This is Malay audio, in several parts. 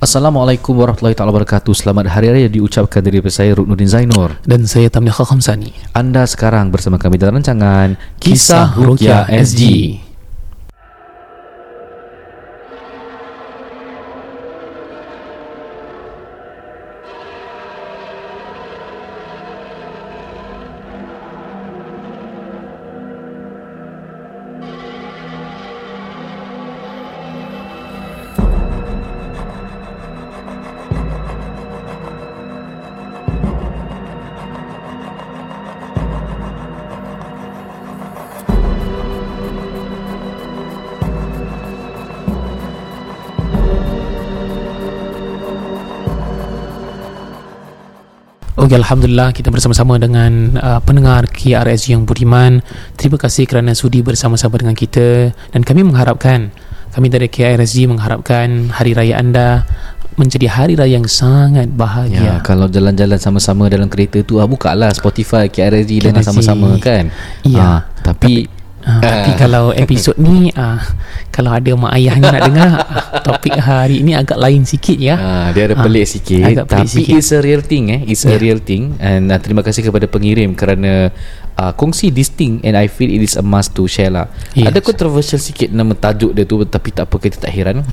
Assalamualaikum warahmatullahi taala wabarakatuh. Selamat hari raya diucapkan dari saya Ruknuddin Zainur. Dan saya Tamliha Khamsani Anda sekarang bersama kami dalam rancangan Kisah Rukia SG Okey, Alhamdulillah kita bersama-sama dengan uh, pendengar KRSG yang budiman. Terima kasih kerana sudi bersama-sama dengan kita dan kami mengharapkan kami dari KRSG mengharapkan hari raya anda menjadi hari raya yang sangat Ya, bahagia. kalau jalan-jalan sama-sama dalam kereta tu ah bukalah Spotify KRZ dan KRZ. sama-sama kan. Ya. Ah, tapi Uh, tapi kalau episod ni uh, kalau ada mak ayahnya nak dengar uh, topik hari ini agak lain sikit ya. Ah, dia ada pelik sikit agak pelik tapi sikit. it's a real thing eh it's a Yeah. real thing and uh, terima kasih kepada pengirim kerana uh, kongsi this thing and I feel it is a must to share lah Yes. ada controversial sikit nama tajuk dia tu tapi tak apa kita tak heran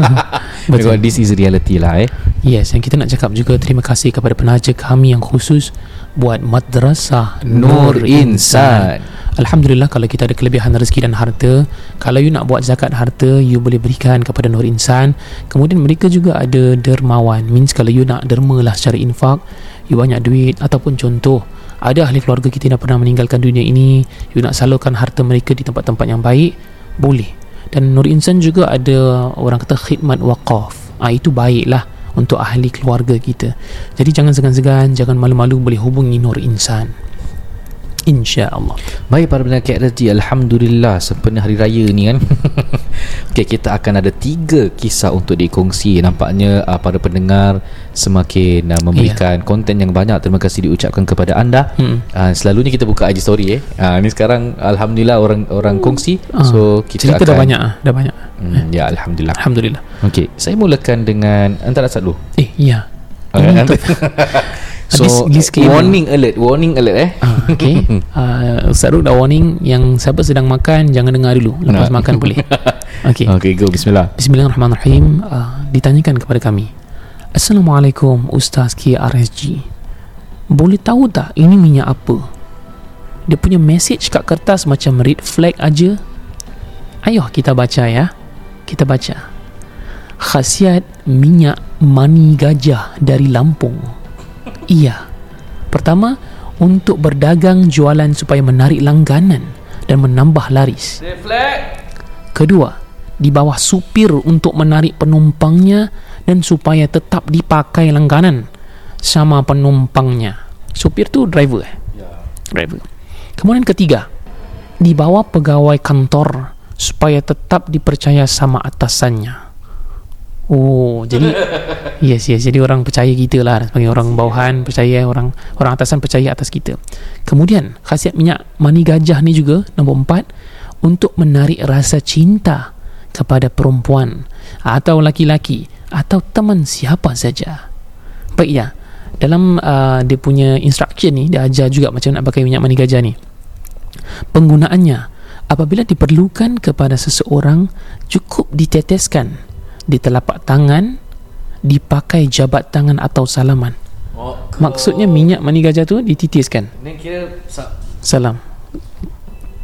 because this is reality lah eh Yes, yang kita nak cakap juga terima kasih kepada penaja kami yang khusus buat Madrasah Nur Insan. Alhamdulillah kalau kita ada kelebihan rezeki dan harta, kalau you nak buat zakat harta, you boleh berikan kepada Nur Insan. Kemudian mereka juga ada dermawan. Means kalau you nak derma lah secara infak, you banyak duit ataupun contoh ada ahli keluarga kita yang pernah meninggalkan dunia ini, you nak salurkan harta mereka di tempat-tempat yang baik, boleh. Dan Nur Insan juga ada orang kata khidmat waqaf. Ah itu baiklah untuk ahli keluarga kita. Jadi jangan segan-segan, jangan malu-malu boleh hubungi Nur Insan. InsyaAllah. Baik para pendengar KRSG Alhamdulillah Sempena hari raya ni kan. Okay, Kita akan ada tiga kisah untuk dikongsi. Nampaknya uh, para pendengar Semakin uh, memberikan konten yang banyak. Terima kasih diucapkan kepada anda. Hmm. uh, Selalunya kita buka IG story eh. Uh, Ni sekarang Alhamdulillah orang orang kongsi. Ah, So kita Cerita akan dah banyak ah, dah banyak. hmm, Ya Alhamdulillah. Alhamdulillah. Okay Saya mulakan dengan Antara satu Eh, ya. Okay, Ini nanti- untuk- So disclaimer. warning alert Warning alert eh Ah, okay. Uh, Ustaz Ruk dah warning yang siapa sedang makan jangan dengar dulu. Lepas Nah. makan boleh. Okay. Okay go Bismillah Bismillahirrahmanirrahim. Uh, ditanyakan kepada kami. Assalamualaikum Ustaz KRSG. Boleh tahu tak ini minyak apa? Dia punya message kat kertas macam red flag aja. Ayo kita baca ya. Kita baca. Khasiat minyak mani gajah dari Lampung. Iya. Pertama, untuk berdagang jualan supaya menarik langganan dan menambah laris. Kedua, di bawah supir untuk menarik penumpangnya dan supaya tetap dipakai langganan sama penumpangnya. Supir tu driver eh? Driver. Kemudian ketiga, di bawah pegawai kantor supaya tetap dipercaya sama atasannya. Oh, jadi yes yes jadi orang percaya kita lah sebagai orang bawahan percaya orang orang atasan percaya atas kita. Kemudian khasiat minyak mani gajah ni juga nombor empat untuk menarik rasa cinta kepada perempuan atau laki-laki atau teman siapa saja. Baik ya. Dalam uh, dia punya instruction ni dia ajar juga macam nak pakai minyak mani gajah ni. Penggunaannya apabila diperlukan kepada seseorang cukup diteteskan di telapak tangan dipakai jabat tangan atau salaman. oh, Maksudnya minyak mani gajah tu dititiskan. Ni kira sa- Salam.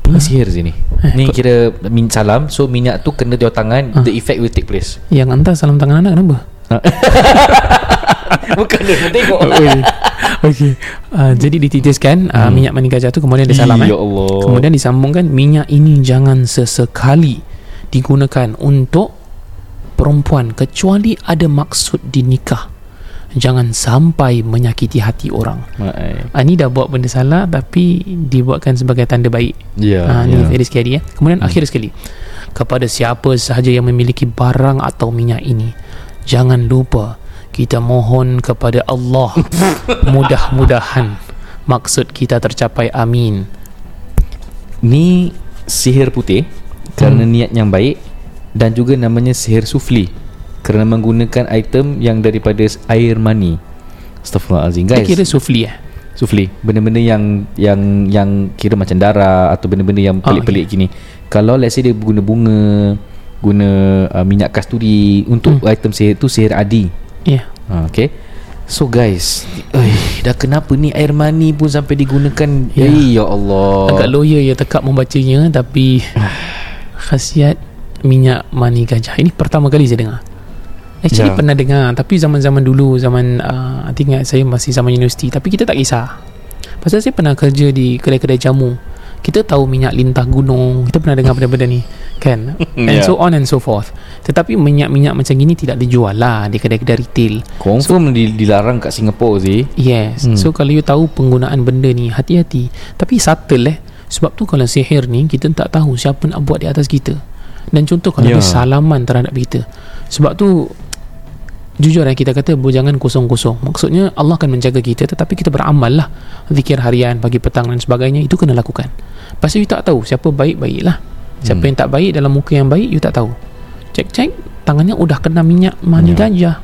Ni sihir sini Eh, Ni kira min salam So minyak tu kena di tangan Ah. The effect will take place Yang hantar salam tangan anak kenapa? Bukan dia nak tengok Okey. Uh, jadi dititiskan uh, Hmm. minyak mani gajah tu kemudian disalam Ya eh. Allah Kemudian disambungkan minyak ini jangan sesekali digunakan untuk perempuan kecuali ada maksud dinikah. Jangan sampai menyakiti hati orang. Mai. Ah, ni dah buat benda salah tapi dibuatkan sebagai tanda baik. Ya Ah, ni very scary ya. Kemudian akhir sekali. Kepada siapa sahaja yang memiliki barang atau minyak ini, jangan lupa kita mohon kepada Allah mudah-mudahan maksud kita tercapai amin. Ni sihir putih Kerana niat yang baik Dan juga namanya sihir sufli kerana menggunakan item yang daripada air mani. Astaghfirullahalazim Guys. Kira sufli eh Sufli, benda-benda yang yang yang kira macam darah atau benda-benda yang Ah, pelik-pelik gini. Kalau let's say dia guna bunga, guna uh, minyak kasturi untuk Hmm. item sihir tu sihir adi. Ya yeah. Ha, okay. So guys, eh, dah kenapa ni air mani pun sampai digunakan? Ya. Ya, ya Allah. Agak lawyer ya tekap membacanya Tapi Khasiat Minyak mani gajah. Ini pertama kali saya dengar. Actually Ya. pernah dengar Tapi zaman-zaman dulu Zaman uh, I think saya masih zaman universiti Tapi kita tak kisah. Pasal saya pernah kerja di Kedai-kedai jamu. Kita tahu minyak lintah gunung. Kita pernah dengar benda-benda ni Kan? And Ya. so on and so forth. Tetapi minyak-minyak macam gini Tidak dijual lah Di kedai-kedai retail. Confirm di, dilarang kat Singapura sih. Yes. Hmm. So kalau you tahu penggunaan benda ni Hati-hati. Tapi subtle eh. Sebab tu kalau sihir ni Kita tak tahu siapa nak buat di atas kita Dan contoh kalau Ya. dia salaman terhadap kita Sebab tu Jujur eh kita kata Jangan kosong-kosong Maksudnya Allah akan menjaga kita Tetapi kita beramal lah Zikir harian Pagi petang dan sebagainya Itu kena lakukan Pasal you tak tahu Siapa baik-baik lah Siapa Hmm. yang tak baik Dalam muka yang baik You tak tahu Cek-cek Tangannya udah kena minyak Mani Ya. gajah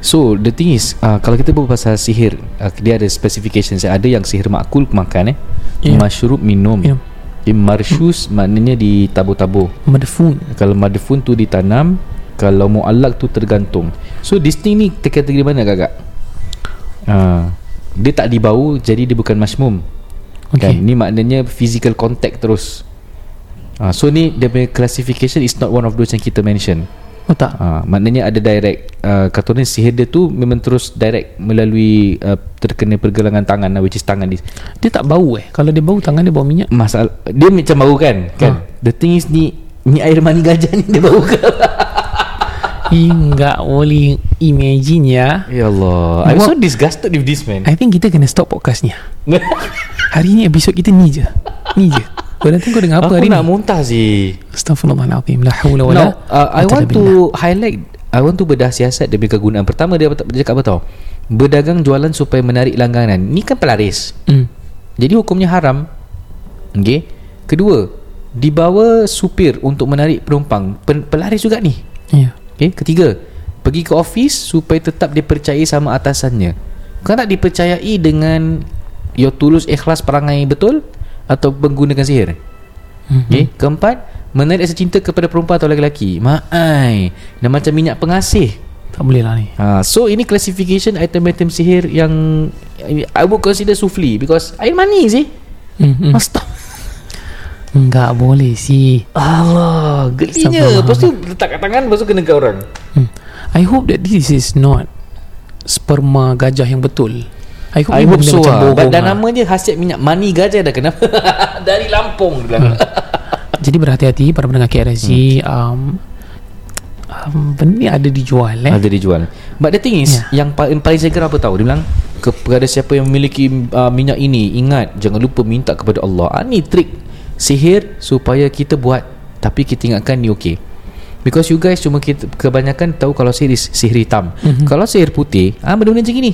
So the thing is uh, Kalau kita berbual pasal sihir uh, Dia ada specifications Ada yang sihir makul makan eh Ya. Mashrub minum Minum. Marshus maknanya ditabur-tabur Madfun Kalau madfun tu ditanam Kalau mu'allak tu tergantung. So this thing ni kategori mana kakak? Uh, dia tak dibau Jadi dia bukan masmum. Okay. kan? Ni maknanya physical contact terus. Uh, So ni dia punya classification Is not one of those yang kita mention Oh tak. Uh, Maknanya ada direct uh, Kata orang sihir dia tu Memang terus direct Melalui uh, Terkena pergelangan tangan Which is tangan dia. Dia tak bau eh? Kalau dia bau tangan dia bau minyak? Masalah Dia macam bau kan? Kan? Ha. The thing is ni Ni air mani gajah ni Dia bau ke? Hingga boleh imagine ya. Ya Allah. I'm so disgusted with this man. I think kita kena stop podcast ni Hari ni episod kita ni je. Ni je Kau nanti kau dengar apa Aku hari nak ni muntah sih Astaghfirullahaladzim La hawla wa la uh, I want to billah. highlight I want to bedah siasat Demi kegunaan. Pertama dia, dia cakap apa tau? Berdagang jualan supaya menarik langganan. Ni kan pelaris. Hmm. Jadi hukumnya haram. Okay Kedua Dibawa supir untuk menarik penumpang. Pen- Pelaris juga ni. Ya. Okay Ketiga Pergi ke office Supaya tetap dipercayai sama atasannya. Kau tak dipercayai dengan Your tulus ikhlas perangai betul Atau menggunakan sihir. Mhm. Okay Keempat Menarik rasa cinta kepada perempuan atau lelaki. Maai Dan macam minyak pengasih. Tak boleh lah ni. Ha, So ini classification item-item sihir yang I would consider sufli Because air mani sih. Hmm. hmm. Astaga Enggak boleh sih. Allah Gelinya. Lepas tu letak kat tangan Lepas tu kena kat orang. Hmm. I hope that this is not Sperma gajah yang betul I hope, ni hope so lah Dan lah. nama dia khasiat minyak mani gajah dah kenapa Dari Lampung bilang Jadi berhati-hati Para pendengar KRSG um, um, Benda ni ada dijual eh Ada dijual But the thing is Ya. Yang paling, paling saya kira apa tahu Dia bilang Kepada siapa yang memiliki uh, minyak ini Ingat Jangan lupa minta kepada Allah ah, Ni trik Sihir Supaya kita buat Tapi kita ingatkan ni okey Because you guys cuma kita kebanyakan tahu kalau sihir is sihir hitam. Mhm. Mm-hmm. Kalau sihir putih, ah benda-benda macam gini.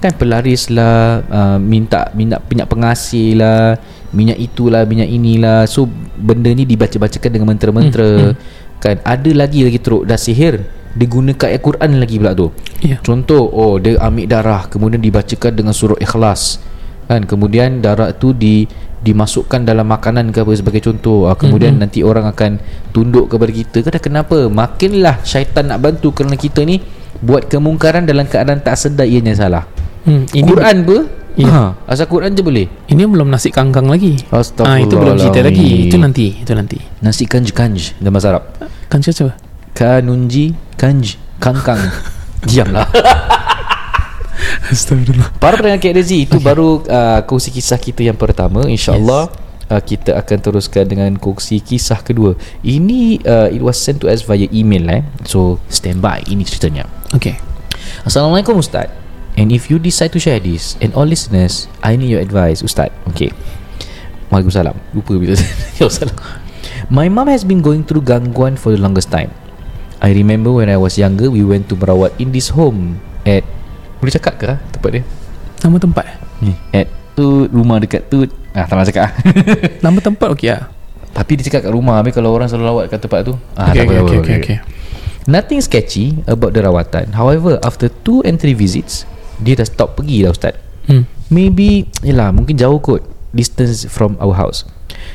Kan pelaris lah, uh, minta minyak minyak pengasih lah, minyak itulah, minyak inilah. So benda ni dibaca-bacakan dengan mentera-mentera. Mm-hmm. Kan ada lagi lagi teruk dah sihir digunakan ayat Quran lagi pula tu. Ya Contoh oh dia ambil darah kemudian dibacakan dengan surah ikhlas. Kan kemudian darah tu di dimasukkan dalam makanan ke apa sebagai contoh. Ah, kemudian mm-hmm. nanti orang akan tunduk kepada kita. Kata kenapa? Makinlah syaitan nak bantu kerana kita ni buat kemungkaran dalam keadaan tak sedar ianya salah. Hmm. Ini Quran apa? Ya. Ha, asal Quran je boleh. Ini belum nasi kangkang lagi Ah itu belum cerita lagi. Itu nanti, itu nanti. Nasi kanj kanj dalam bahasa Arab. Kan siapa? Kanunji kanj kangkang. Diamlah. Astagfirullah. Para pendengar KRZ itu okay. baru uh, kongsi kisah kita yang pertama InsyaAllah yes. uh, kita akan teruskan dengan kongsi kisah kedua Ini uh, it was sent to us via email eh. So stand by ini ceritanya Okay. Assalamualaikum Ustaz And if you decide to share this And all listeners I need your advice Ustaz Okay Waalaikumsalam Lupa bila Waalaikumsalam My mom has been going through gangguan for the longest time I remember when I was younger We went to merawat in this home At Boleh cakap ke ah, tempat dia? Nama tempat At tu Rumah dekat tu Ah tak nak cakap ah. Nama tempat okey ah. Tapi dia cakap kat rumah Habis kalau orang selalu lawat kat tempat tu ah, Okay, tak okay, apa, okay, okay, okay. Nothing sketchy about the rawatan. However, after two and three visits, dia dah stop pergi dah Ustaz. Hmm. Maybe, yelah, mungkin jauh kot. Distance from our house.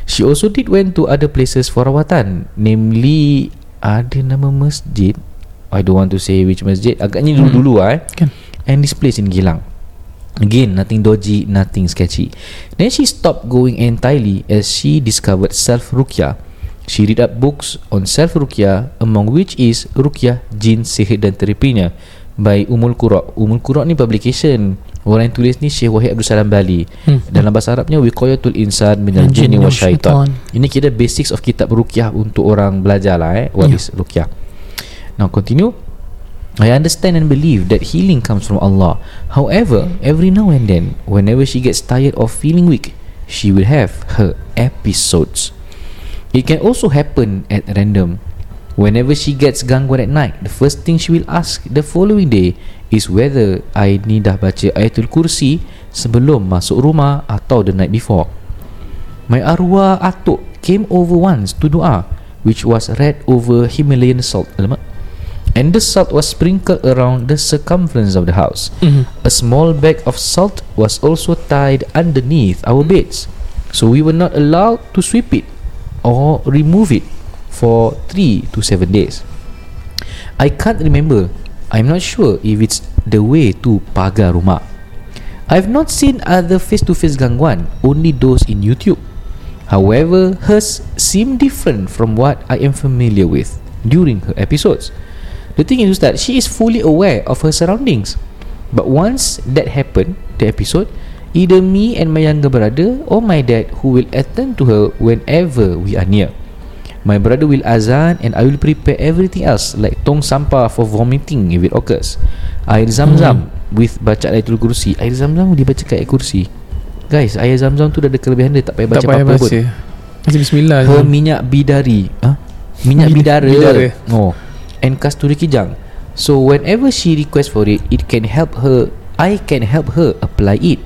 She also did went to other places for rawatan. Namely, ada nama masjid. I don't want to say which masjid. Agaknya dulu-dulu lah eh. Kan? And this place in Gilang. Again, nothing dodgy, nothing sketchy. Then she stopped going entirely as she discovered self-ruqyah. She read up books on self-ruqyah among which is Ruqyah Jin Sihir dan Terapinya by Umul Qura. Umul Qura ni publication. Orang yang tulis ni Syekh Wahid Abdul Salam Bali. Hmm. Dalam bahasa Arabnya Wiqayatul Insan minal jinni jinni wa syaitan. Ini kira basics of kitab ruqyah untuk orang belajar lah eh. What Ya. is ruqyah? Now continue. I understand and believe that healing comes from Allah. However, every now and then, whenever she gets tired or feeling weak, she will have her episodes. It can also happen at random. Whenever she gets gangguan at night, the first thing she will ask the following day is whether I ni dah baca ayatul kursi sebelum masuk rumah atau the night before. My arwah atuk came over once to dua which was read over Himalayan salt. Alamak. And the salt was sprinkled around the circumference of the house. Mhm. A small bag of salt was also tied underneath our beds. So we were not allowed to sweep it or remove it for 3 to 7 days. I can't remember. I'm not sure if it's the way to pagar rumah. I've not seen other face-to-face gangguan, only those in YouTube. However, hers seem different from what I am familiar with during her episodes. The thing is that she is fully aware of her surroundings. But once that happened, the episode, either me and my younger brother or my dad who will attend to her whenever we are near. My brother will azan and I will prepare everything else like tong sampah for vomiting if it occurs. Air zam-zam with baca ayatul kursi. Air zam-zam dibaca kat ayat kursi. Guys, air zam-zam tu dah ada kelebihan dia tak payah baca Tak payah apa-apa baca pun. Baca bismillah je. minyak bidari ha? Minyak Bid- bidara. bidara. Oh And kasturi kijang So whenever she requests for it It can help her I can help her apply it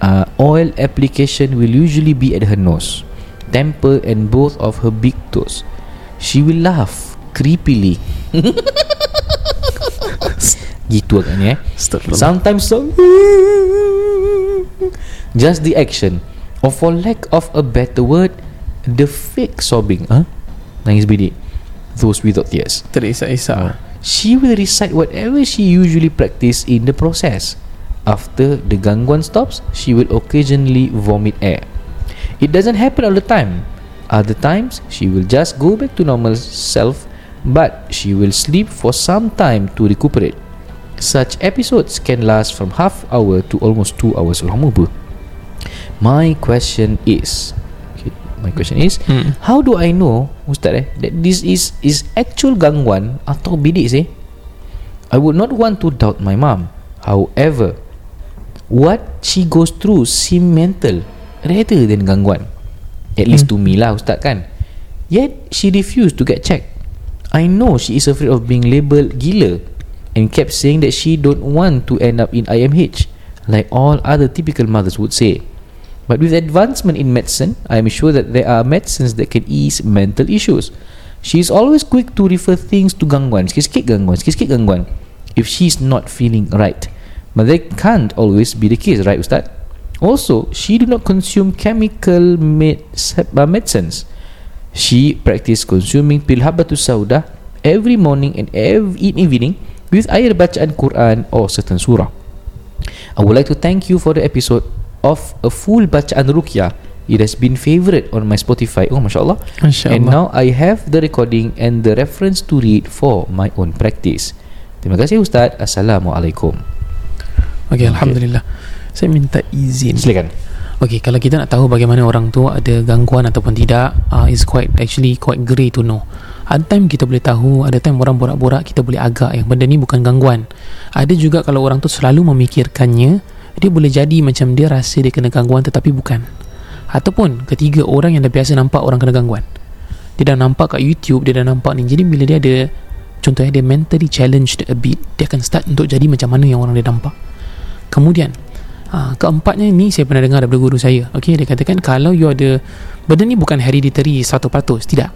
uh, Oil application will usually be at her nose Temple and both of her big toes. She will laugh Creepily. Gitu agaknya eh. Sometimes so. Just the action. Or for lack of a better word The fake sobbing huh? Nangis bidik. Those without tears. Tak ada isak-isak She will recite whatever she usually practice in the process. After the gangguan stops She will occasionally vomit air It doesn't happen all the time. Other times She will just go back to normal self But she will sleep for some time to recuperate. Such episodes can last from half hour to almost two hours Lama? My question is okay, My question is Hmm. How do I know Ustaz eh That this is Is actual gangguan Atau bidik sih? I would not want to doubt my mom. However What she goes through Seem mental Rather than gangguan At least to me lah Ustaz kan Yet she refused to get checked I know she is afraid of being labelled gila And kept saying that she don't want to end up in IMH Like all other typical mothers would say But with advancement in medicine, I am sure that there are medicines that can ease mental issues. She is always quick to refer things to gangguan. Sikit-sikit gangguan, sikit-sikit gangguan. If she is not feeling right. But that can't always be the case, right Ustaz? Also, she do not consume chemical uh, medicines. She practice consuming pil habatus sauda every morning and every evening with air bacaan Quran or certain surah. I would like to thank you for the episode of a full bacaan ruqyah. It has been favourite on my Spotify. Oh, masya Allah. Masya And now I have the recording and the reference to read for my own practice. Terima kasih Ustaz. Assalamualaikum. Okay, Alhamdulillah Saya minta izin Silakan. Okay, kalau kita nak tahu bagaimana orang tu ada gangguan ataupun tidak uh, is quite actually quite grey to know. Ada time kita boleh tahu, ada time orang borak-borak kita boleh agak yang benda ni bukan gangguan. Ada juga kalau orang tu selalu memikirkannya, dia boleh jadi macam dia rasa dia kena gangguan tetapi bukan. Ataupun ketiga orang yang dah biasa nampak orang kena gangguan. Dia dah nampak kat YouTube, dia dah nampak ni. Jadi bila dia ada contohnya dia mentally challenged a bit, dia akan start untuk jadi macam mana yang orang dia nampak. Kemudian ha, Keempatnya ni Saya pernah dengar daripada guru saya. Okay dia katakan Kalau you ada Benda ni bukan hereditary 100% Tidak.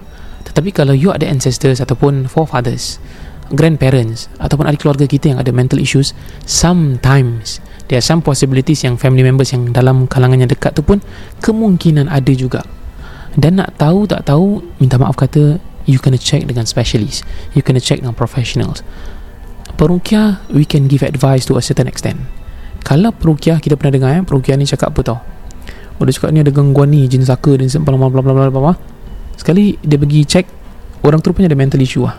Tetapi kalau you ada ancestors Ataupun forefathers grandparents ataupun adik keluarga kita yang ada mental issues sometimes there are some possibilities yang family members yang dalam kalangan yang dekat tu pun kemungkinan ada juga. Dan nak tahu tak tahu minta maaf kata you kena check dengan specialist. You kena check dengan professionals. Perukiah we can give advice to a certain extent kalau perukiah kita pernah dengar ya perukiah ni cakap apa tau oh dia cakap ni ada gangguan ni jin saka dan bla bla bla bla bla sekali dia pergi check orang tu rupanya ada mental issue lah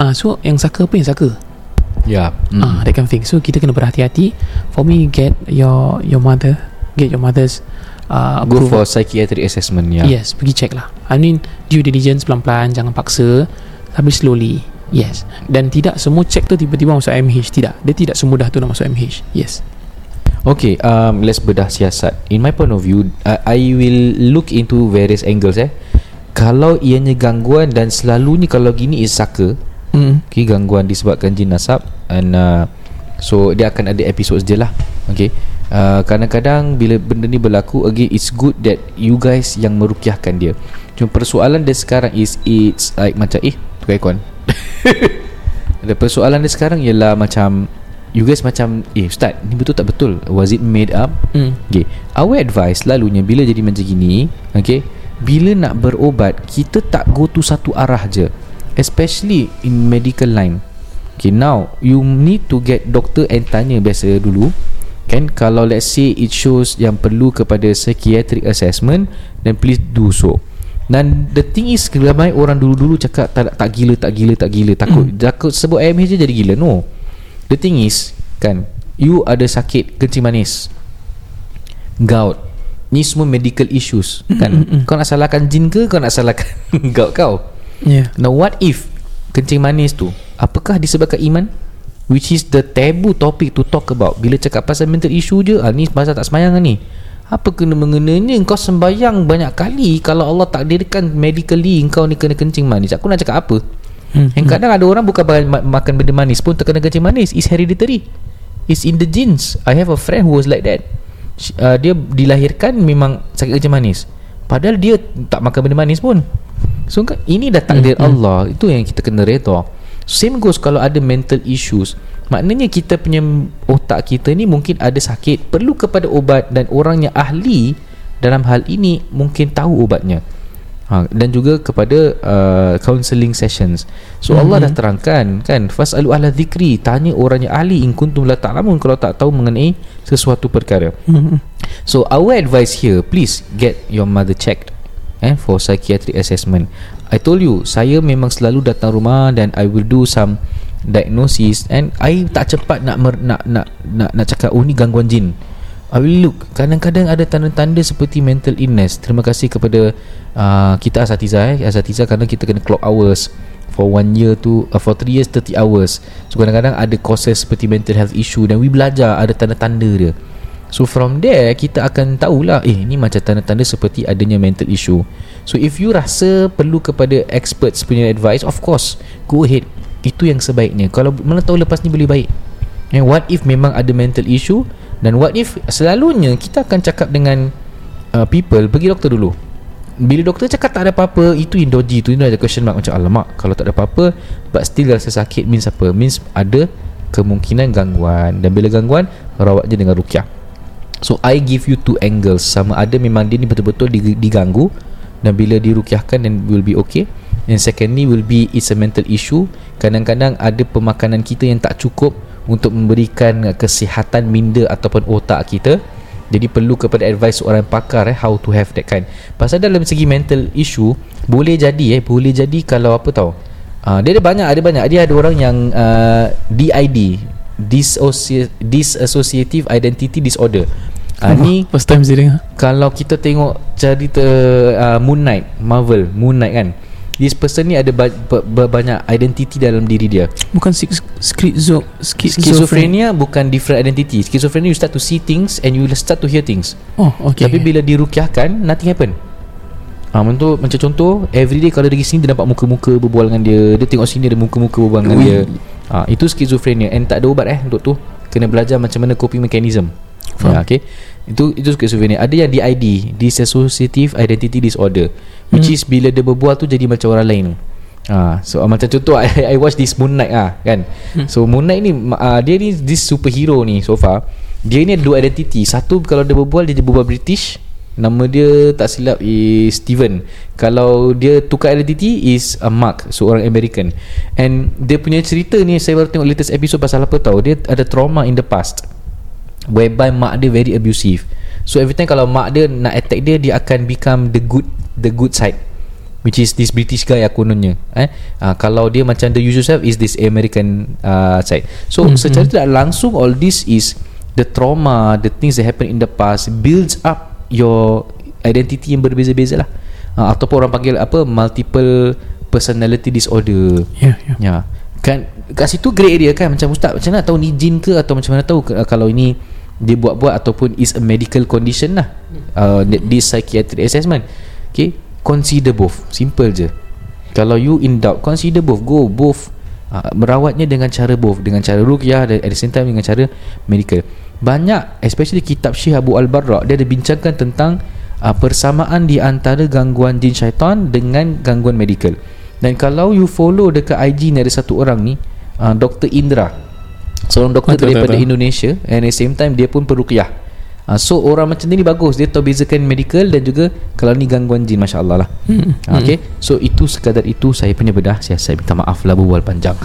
ah so yang saka apa yang saka Ya mm. ah that kind of thing so kita kena berhati-hati for me get your your mother get your mother's uh, Go approval. for psychiatric assessment ya. Yes, pergi check lah. I mean, due diligence pelan-pelan, jangan paksa, tapi slowly. Yes. Dan tidak semua check tu tiba-tiba masuk MH. Tidak. Dia tidak semudah tu nak masuk MH. Yes. Okay, um, let's bedah siasat. In my point of view, uh, I will look into various angles eh. Kalau ianya gangguan dan selalunya kalau gini is saka, Mm. okay, gangguan disebabkan jin nasab and uh, so dia akan ada episod dia lah. Okay. Uh, kadang-kadang bila benda ni berlaku again it's good that you guys yang merukiahkan dia. Cuma persoalan dia sekarang is it's like macam eh tukar aircon. Ada persoalan dia sekarang ialah macam you guys macam eh ustaz ni betul tak betul? Was it made up? Mm. Okay. Our advice selalunya Bila jadi macam gini Okay Bila nak berobat Kita tak go to satu arah je. Especially in medical line. Okay now You need to get doctor and tanya biasa dulu. Kan Kalau let's say it shows Yang perlu kepada psychiatric assessment Then please do so dan the thing is Ramai orang dulu-dulu cakap Tak, tak gila, tak gila, tak gila. Takut, Hmm. takut sebut AMH je jadi gila. No. The thing is Kan You ada sakit kencing manis. Gout. Ni semua medical issues kan. mm, mm. kau nak salahkan jin ke kau nak salahkan gout kau? Yeah. now what if kencing manis tu apakah disebabkan iman? Which is the taboo topic to talk about. Bila cakap pasal mental issue je ah, ni pasal tak semayang ni apa kena mengenanya kau sembayang banyak kali kalau Allah takdirkan medically kau ni kena kencing manis? Aku nak cakap apa? Hmm. yang kadang ada orang bukan makan benda manis pun terkena kencing manis. Is hereditary. It's in the genes. I have a friend who was like that. Uh, dia dilahirkan memang sakit kencing manis. Padahal dia tak makan benda manis pun. So kan ini dah takdir Hmm, hmm. Allah. Itu yang kita kena reda same goes kalau ada mental issues maknanya kita punya otak kita ni mungkin ada sakit perlu kepada ubat dan orang yang ahli dalam hal ini mungkin tahu ubatnya ha, dan juga kepada uh, counselling sessions so Allah Mhm. dah terangkan kan fasalu ahla zikri tanya orang yang ahli in kuntum la ta'lamun kalau tak tahu mengenai sesuatu perkara Mm. So our advice here Please get your mother checked eh, For psychiatric assessment. I told you Saya memang selalu datang rumah Dan I will do some Diagnosis And I tak cepat nak mer, nak, nak nak nak cakap Oh ni gangguan jin. I will look. Kadang-kadang ada tanda-tanda Seperti mental illness. Terima kasih kepada uh, Kita asatiza eh. Asatiza kerana kita kena clock hours For one year tu uh, For three years 30 hours. So kadang-kadang ada causes Seperti mental health issue Dan we belajar Ada tanda-tanda dia So from there kita akan tahulah eh ni macam tanda-tanda seperti adanya mental issue. So if you rasa perlu kepada experts punya advice of course go ahead. Itu yang sebaiknya. Kalau mana tahu lepas ni boleh baik. And what if memang ada mental issue dan what if selalunya kita akan cakap dengan uh, people pergi doktor dulu. Bila doktor cakap tak ada apa-apa Itu yang Itu ada question mark Macam alamak Kalau tak ada apa-apa But still rasa sakit Means apa Means ada Kemungkinan gangguan Dan bila gangguan Rawat je dengan rukyah So I give you two angles. Sama ada memang dia ni betul-betul diganggu Dan bila dirukyahkan Then will be okay. And secondly will be It's a mental issue. Kadang-kadang ada pemakanan kita yang tak cukup Untuk memberikan kesihatan minda Ataupun otak kita. Jadi perlu kepada advice seorang pakar eh, How to have that kind. Pasal dalam segi mental issue Boleh jadi eh Boleh jadi kalau apa tau. Uh, Dia ada banyak Ada banyak. Dia ada orang yang uh, DID Dissoci- Dissociative Identity Disorder uh, Ni First time saya dengar. kalau kita tengok cerita uh, Moon Knight Marvel Moon Knight kan this person ni ada ba- ba- ba- banyak identity dalam diri dia. Bukan schiz- schizo schizophrenia schizophrenia bukan different identity. Schizophrenia you start to see things and you will start to hear things. Oh okay. Tapi bila dirukyahkan nothing happen. Ah, untuk macam contoh Everyday kalau dari sini Dia nampak muka-muka berbual dengan dia. Dia tengok sini ada muka-muka berbual dengan Ui. dia. Ah, Itu schizophrenia And tak ada ubat eh Untuk tu. Kena belajar macam mana coping mechanism Faham. ya, okay. Itu itu schizophrenia Ada yang DID Dissociative Identity Disorder Which Hmm. is bila dia berbual tu Jadi macam orang lain Ah, so uh, macam contoh I, I watch this Moon Knight ah kan. Hmm. So Moon Knight ni uh, dia ni this superhero ni so far. Dia ni ada dua identity. Satu kalau dia berbual dia berbual British. Nama dia tak silap is Steven. Kalau dia tukar identity is a uh, Mark, seorang American. And dia punya cerita ni saya baru tengok latest episode pasal apa tahu. Dia ada trauma in the past. Whereby mak dia very abusive. So every time kalau mak dia nak attack dia dia akan become the good the good side which is this British guy kononnya eh uh, kalau dia macam the usual self is this American uh, side so mm-hmm. secara tidak langsung all this is the trauma the things that happen in the past builds up your identity yang berbeza-beza lah uh, ataupun orang panggil apa multiple personality disorder yeah, yeah. yeah. kan kat situ grey area kan macam ustaz macam mana tahu ni jin ke atau macam mana tahu kalau ini dia buat-buat ataupun is a medical condition lah. Uh, this psychiatric assessment. Okay consider both. Simple je. Kalau you in doubt consider both. Go both uh, merawatnya dengan cara both. Dengan cara ruqyah dan at the same time dengan cara medical. Banyak especially kitab Syekh Abu Al-Barra dia ada bincangkan tentang uh, persamaan di antara gangguan jin syaitan dengan gangguan medical. Dan kalau you follow dekat IG ni ada satu orang ni uh, Dr. Indra seorang doktor daripada Indonesia and at the same time dia pun peruqyah. Ha, so orang macam ni bagus. Dia tahu bezakan medical Dan juga Kalau ni gangguan jin Masya Allah lah. Hmm. ha, okay? So itu sekadar itu Saya punya bedah. Saya, saya minta maaf lah Berbual panjang.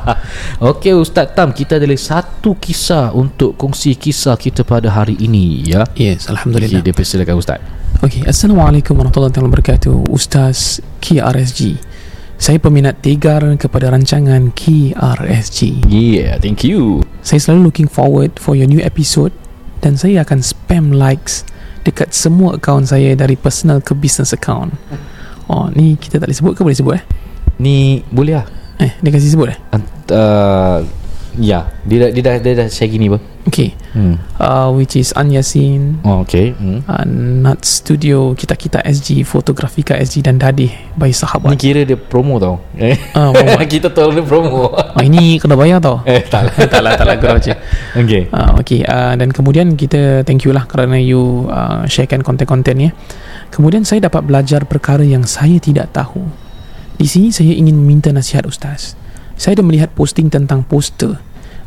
Okay Ustaz Tam Kita ada satu kisah Untuk kongsi kisah kita pada hari ini ya. Yes Alhamdulillah. Okay, Dia persilakan Ustaz. Okay Assalamualaikum warahmatullahi wabarakatuh Ustaz KRSG saya peminat tegar kepada rancangan KRSG. Yeah, thank you. Saya selalu looking forward for your new episode dan saya akan spam likes dekat semua akaun saya dari personal ke business account. Oh, ni kita tak boleh sebut ke boleh sebut eh? Ni boleh lah. Eh, dia kasi sebut eh? Uh, Ya Dia dah, dia dah, dia dah share gini apa? Okay. Hmm. uh, Which is An Yasin Oh okay. Hmm. uh, Nat Studio Kita-kita SG Fotografika SG Dan Dadih By sahabat. Ni kira dia promo tau. Eh? uh, Kita tahu dia promo. Uh, Ini kena bayar tau. Eh tak lah. Tak lah Tak lah. Kurang macam Okay. Uh, Okay. Uh, Dan kemudian kita Thank you lah Kerana you uh, Sharekan konten-konten ya. Kemudian saya dapat belajar Perkara yang saya tidak tahu. Di sini saya ingin meminta nasihat Ustaz saya dah melihat posting tentang poster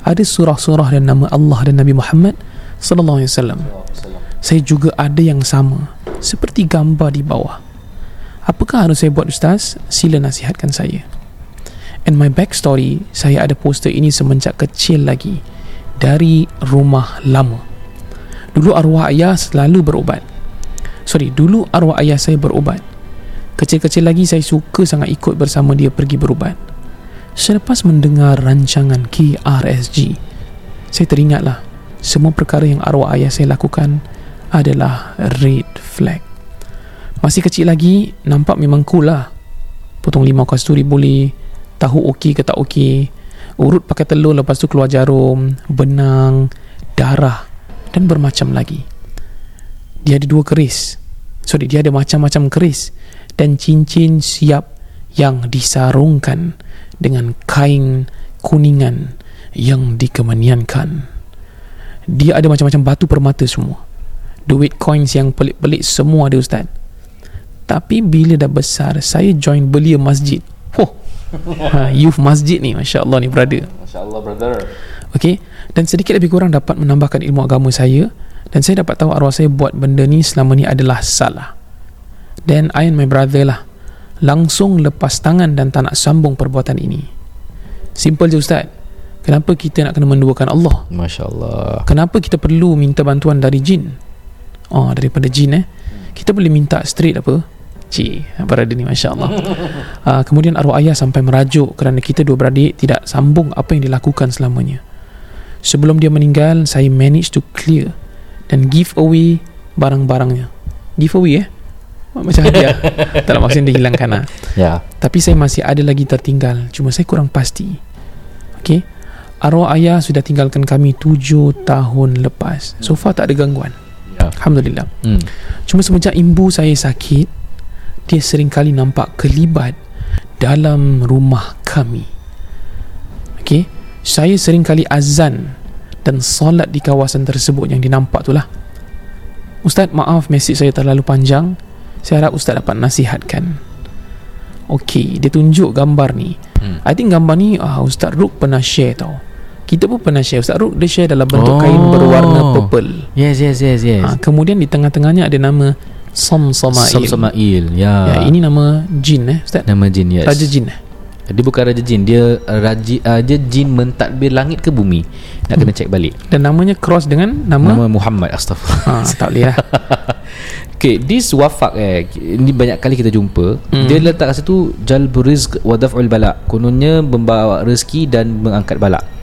ada surah-surah dan nama Allah dan Nabi Muhammad sallallahu alaihi wasallam. Saya juga ada yang sama seperti gambar di bawah. Apakah harus saya buat ustaz? Sila nasihatkan saya. And my backstory, saya ada poster ini semenjak kecil lagi dari rumah lama. Dulu arwah ayah selalu berubat. Sorry, dulu arwah ayah saya berubat. Kecil-kecil lagi saya suka sangat ikut bersama dia pergi berubat. Selepas mendengar rancangan KRSG, saya teringatlah semua perkara yang arwah ayah saya lakukan adalah red flag. Masih kecil lagi, nampak memang cool lah. Potong lima kasturi boleh, tahu okey ke tak okey, urut pakai telur lepas tu keluar jarum, benang, darah dan bermacam lagi. Dia ada dua keris. Sorry, dia ada macam-macam keris dan cincin siap yang disarungkan dengan kain kuningan yang dikemeniankan. Dia ada macam-macam batu permata semua. Duit coins yang pelik-pelik semua ada Ustaz. Tapi bila dah besar, saya join belia masjid. Oh, ha, youth masjid ni, Masya Allah ni brother. Masya Allah brother. Okay, dan sedikit lebih kurang dapat menambahkan ilmu agama saya dan saya dapat tahu arwah saya buat benda ni selama ni adalah salah. Then I and my brother lah langsung lepas tangan dan tak nak sambung perbuatan ini. Simple je Ustaz. Kenapa kita nak kena menduakan Allah? Masya Allah. Kenapa kita perlu minta bantuan dari jin? Oh, daripada jin eh. Kita boleh minta straight apa? Cik, berada ni Masya Allah. Uh, kemudian arwah ayah sampai merajuk kerana kita dua beradik tidak sambung apa yang dilakukan selamanya. Sebelum dia meninggal, saya manage to clear dan give away barang-barangnya. Give away eh? Macam hadiah tak maksudnya dihilangkan lah. ya. tapi saya masih ada lagi tertinggal. Cuma saya kurang pasti. Ok arwah ayah sudah tinggalkan kami tujuh tahun lepas. So far tak ada gangguan. Ya. Alhamdulillah. Hmm. cuma semenjak ibu saya sakit dia sering kali nampak kelibat dalam rumah kami. Ok saya sering kali azan dan solat di kawasan tersebut yang dinampak tu lah. Ustaz maaf mesej saya terlalu panjang saya harap Ustaz dapat nasihatkan. Okay Dia tunjuk gambar ni. Hmm. I think gambar ni ah, Ustaz Ruk pernah share tau. Kita pun pernah share. Ustaz Ruk dia share dalam bentuk Oh. kain berwarna purple. Yes yes yes yes. Ha, Kemudian di tengah-tengahnya ada nama Samsamail Samsamail Ya, ya, Ini nama jin eh Ustaz. Nama jin yes. Raja jin eh Dia bukan raja jin Dia uh, raja, uh, dia jin mentadbir langit ke bumi. Nak kena cek balik. Dan namanya cross dengan nama, Nama Muhammad Astaghfirullah. Ha, Tak boleh lah. Okay This wafak eh Ini banyak kali kita jumpa. Hmm. Dia letak kat situ Jalbu rizq wa daf'ul balak Kononnya membawa rezeki dan mengangkat balak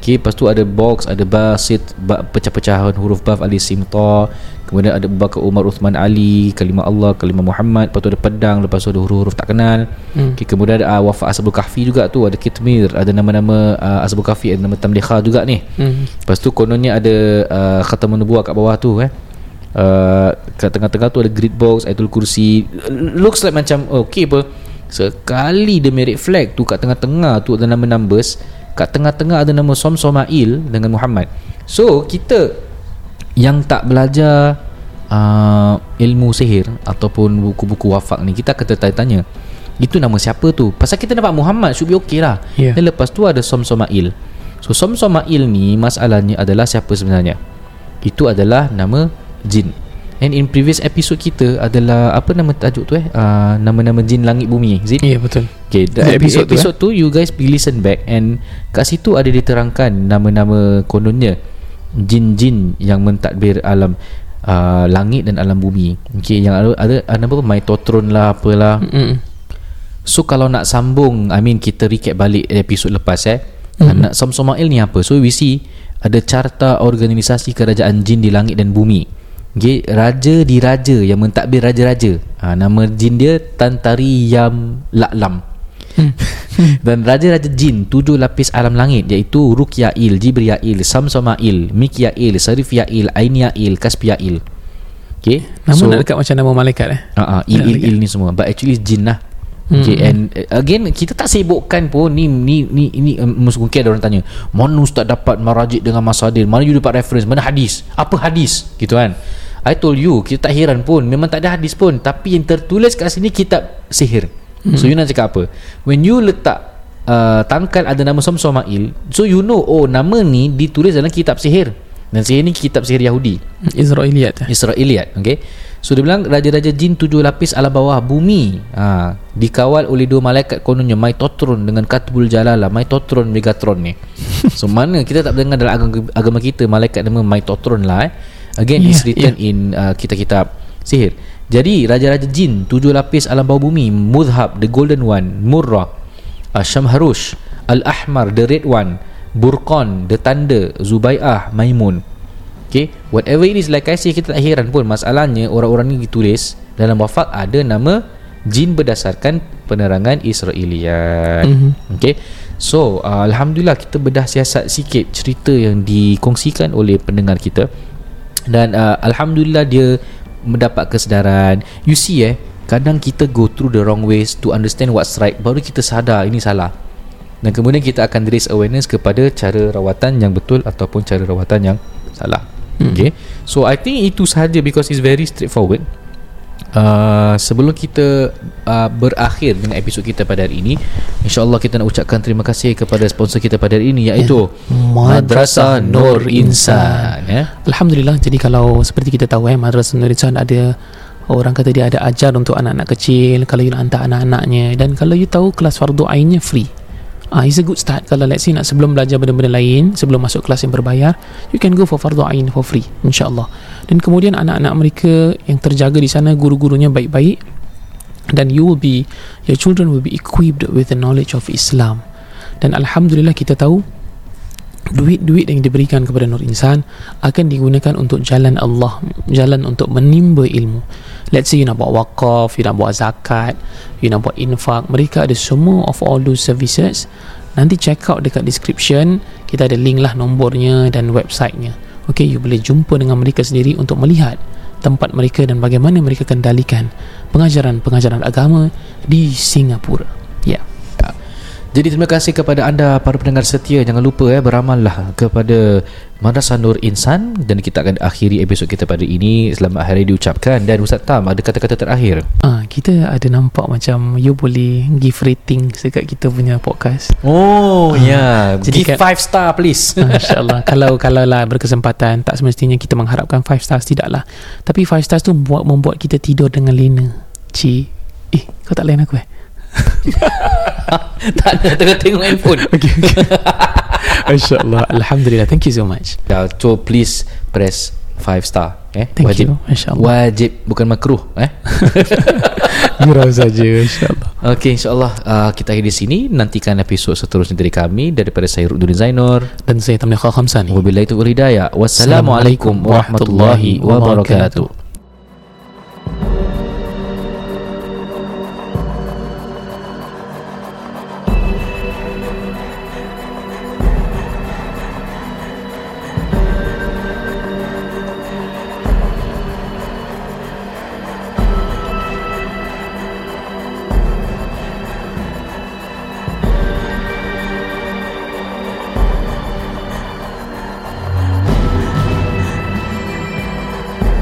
Okay Lepas tu ada box Ada basit ba, Pecah-pecahan huruf baf alif sim ta Kemudian ada Abu Bakar Umar Uthman Ali Kalimah Allah Kalimah Muhammad Lepas tu ada pedang Lepas tu ada huruf-huruf tak kenal Hmm. okay, Kemudian ada uh, wafak Ashabul Kahfi juga tu Ada Kitmir Ada nama-nama uh, Ashabul Kahfi Ada nama Tamliha juga ni hmm. Lepas tu kononnya ada uh, Khatamun Nubuwah kat bawah tu eh. Uh, kat tengah-tengah tu ada grid box Ayatul Kursi Looks like macam Okay apa Sekali dia merit flag tu Kat tengah-tengah tu ada nama numbers Kat tengah-tengah ada nama Som Somail Dengan Muhammad. So kita Yang tak belajar uh, Ilmu sihir Ataupun buku-buku wafak ni Kita akan tertanya-tanya Itu nama siapa tu? Pasal kita dapat Muhammad Should be okay lah. Ya. Dan lepas tu ada Som Somail So Som Somail ni Masalahnya adalah siapa sebenarnya? Itu adalah nama jin And in previous episode kita adalah Apa nama tajuk tu eh uh, Nama-nama jin langit bumi Zin Ya betul Okay, the episode, episode tu, episode tu, tu you guys pergi listen back and kat situ ada diterangkan nama-nama kononnya jin-jin yang mentadbir alam uh, langit dan alam bumi. Okay, yang ada ada, ada apa Mytotron lah apalah. Mm-mm. So kalau nak sambung, I mean kita recap balik episod lepas eh. Mhm. Mm-hmm. Nak Samsomail ni apa? So we see ada carta organisasi kerajaan jin di langit dan bumi. Okay, raja di raja yang mentadbir raja-raja. Ha, nama jin dia Tantari Yam Laklam. Dan raja-raja jin tujuh lapis alam langit iaitu Rukyail, Jibriyail, Samsamail, Mikyail, Sarifyail, Ainiyail, Kaspiyail. Okay. Nama so, nak dekat macam nama malaikat eh uh, uh, il, il, il ni semua but actually jin lah Okay, Hmm. and uh, again kita tak sibukkan pun ni ni ni ni um, mungkin ada orang tanya mana ustaz dapat marajik dengan masadir mana you dapat reference? Mana hadis? Apa hadis? Gitu kan. I told you kita tak heran pun memang tak ada hadis pun. Tapi yang tertulis kat sini kitab sihir. Hmm. so you nak cakap apa? When you letak uh, tangkal ada nama Samsomail so you know oh nama ni ditulis dalam kitab sihir. Dan sihir ni kitab sihir Yahudi. Israeliat eh Israeliat okay? So dia bilang Raja-raja jin tujuh lapis alam bawah bumi. Ha, Dikawal oleh dua malaikat kononnya Mytotron dengan Katbul Jalala Mytotron Megatron ni. So mana kita tak dengar dalam agama, agama kita Malaikat nama Mytotron lah eh. Again Yeah, it's written in uh, kitab-kitab sihir. Jadi Raja-raja jin tujuh lapis alam bawah bumi Mudhab the golden one Murrah uh, Shamharush Al-Ahmar the red one Burqan the thunder Zubai'ah Maimun Okay Whatever it is Like I say Kita tak heran pun. Masalahnya Orang-orang ni ditulis Dalam wafak Ada nama Jin berdasarkan Penerangan Israeliat Mhm. Okay So uh, Alhamdulillah Kita bedah siasat sikit Cerita yang dikongsikan Oleh pendengar kita. Dan uh, Alhamdulillah dia Mendapat kesedaran. You see eh Kadang kita go through the wrong ways To understand what's right Baru kita sadar Ini salah. Dan kemudian kita akan raise awareness kepada cara rawatan yang betul ataupun cara rawatan yang salah. Okay. So I think itu sahaja because it's very straightforward. Uh, sebelum kita uh, berakhir dengan episod kita pada hari ini InsyaAllah kita nak ucapkan terima kasih kepada sponsor kita pada hari ini Iaitu Madrasah Nur Insan ya. Alhamdulillah Jadi kalau seperti kita tahu eh Madrasah Nur Insan ada Orang kata dia ada ajar untuk anak-anak kecil Kalau you nak hantar anak-anaknya Dan kalau you tahu kelas fardu ainnya free Ah, it's a good start. Kalau let's say nak sebelum belajar benda-benda lain Sebelum masuk kelas yang berbayar You can go for fardu ain for free InsyaAllah. Dan kemudian anak-anak mereka Yang terjaga di sana Guru-gurunya baik-baik Dan you will be Your children will be equipped with the knowledge of Islam. Dan Alhamdulillah kita tahu duit-duit yang diberikan kepada Nur Insan akan digunakan untuk jalan Allah jalan untuk menimba ilmu. Let's say you nak buat wakaf you nak buat zakat you nak buat infak mereka ada semua of all those services. Nanti check out dekat description kita ada link lah nombornya dan websitenya. Ok you boleh jumpa dengan mereka sendiri untuk melihat tempat mereka dan bagaimana mereka kendalikan pengajaran-pengajaran agama di Singapura. Yeah. Jadi terima kasih kepada anda para pendengar setia. Jangan lupa eh beramallah kepada Madrasah Nur Insan. Dan kita akan akhiri episod kita pada ini. Selamat hari diucapkan. Dan Ustaz Tam ada kata-kata terakhir? Ah, kita ada nampak macam you boleh give rating dekat kita punya podcast. Oh ya. yeah. jadi Give kan- 5 star please. Ah, InsyaAllah. Kalau kalau lah berkesempatan Tak semestinya kita mengharapkan 5 stars Tidak lah Tapi 5 stars tu buat, Membuat kita tidur dengan lena. Ci Eh kau tak lain aku eh Tak ada tengah tengok handphone. Okay, okay. InsyaAllah Alhamdulillah. Thank you so much. Ya, so please press 5 star eh? Thank wajib. you InsyaAllah wajib bukan makruh eh? Gurau saja InsyaAllah Okey insyaallah uh, kita akhiri di sini. Nantikan episod seterusnya dari kami daripada saya Rudin Zainur. Dan saya Tamliha Khamsani. Wabillahi taufiq wal hidayah. Wassalamualaikum warahmatullahi wabarakatuh